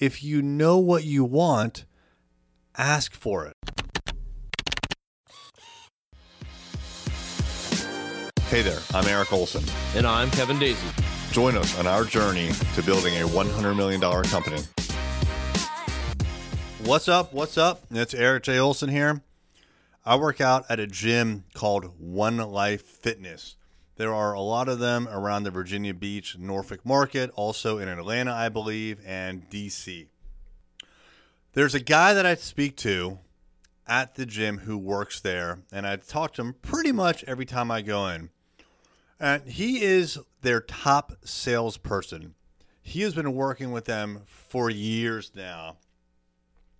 If you know what you want, ask for it. Hey there, I'm Eric Olson. And I'm Kevin Daisy. Join us on our journey to building a $100 million company. What's up? What's up? It's Eric J. Olson here. I work out at a gym called One Life Fitness. There are a lot of them around the Virginia Beach, Norfolk market, also in Atlanta, I believe, and DC. There's a guy that I speak to at the gym who works there, and I talk to him pretty much every time I go in. And he is their top salesperson. He has been working with them for years now,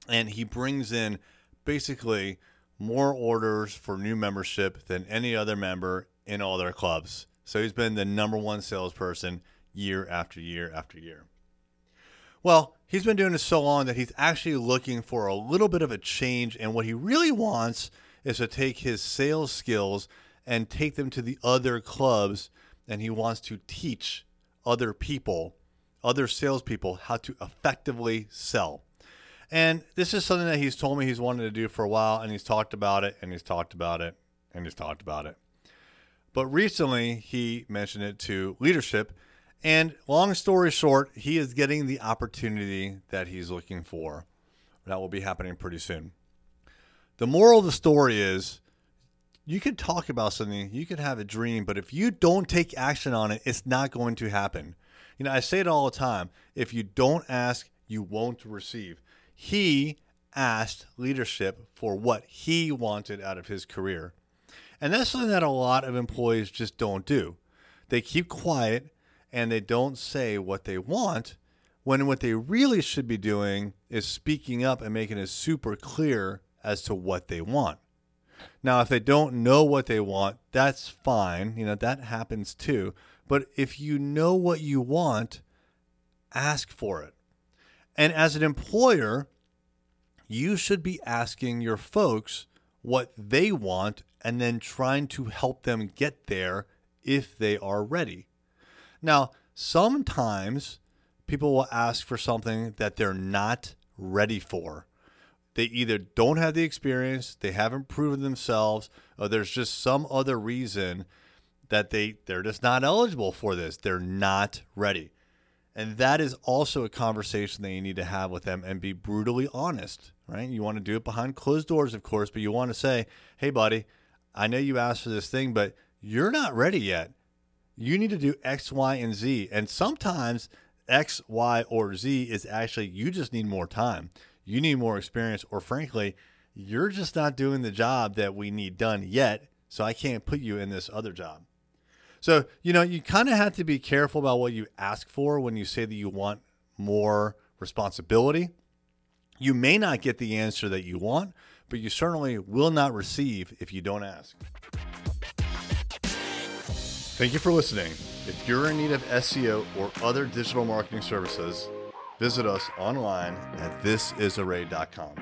and he brings in basically more orders for new membership than any other member in all their clubs. So he's been the number one salesperson year after year after year. Well, he's been doing this so long that he's actually looking for a little bit of a change. And what he really wants is to take his sales skills and take them to the other clubs. And he wants to teach other people, other salespeople, how to effectively sell. And this is something that he's told me he's wanted to do for a while, and he's talked about it, and he's talked about it, and he's talked about it. But recently, he mentioned it to leadership. And long story short, he is getting the opportunity that he's looking for. That will be happening pretty soon. The moral of the story is you could talk about something, you could have a dream, but if you don't take action on it, it's not going to happen. You know, I say it all the time if you don't ask, you won't receive. He asked leadership for what he wanted out of his career. And that's something that a lot of employees just don't do. They keep quiet and they don't say what they want when what they really should be doing is speaking up and making it super clear as to what they want. Now, if they don't know what they want, that's fine. You know, that happens too. But if you know what you want, ask for it. And as an employer, you should be asking your folks what they want and then trying to help them get there if they are ready. Now, sometimes people will ask for something that they're not ready for. They either don't have the experience, they haven't proven themselves, or there's just some other reason that they they're just not eligible for this. They're not ready. And that is also a conversation that you need to have with them and be brutally honest, right? You want to do it behind closed doors, of course, but you want to say, hey, buddy, I know you asked for this thing, but you're not ready yet. You need to do X, Y, and Z. And sometimes X, Y, or Z is actually you just need more time. You need more experience, or frankly, you're just not doing the job that we need done yet. So I can't put you in this other job. So, you know, you kind of have to be careful about what you ask for when you say that you want more responsibility. You may not get the answer that you want, but you certainly will not receive if you don't ask. Thank you for listening. If you're in need of SEO or other digital marketing services, visit us online at thisisarray.com.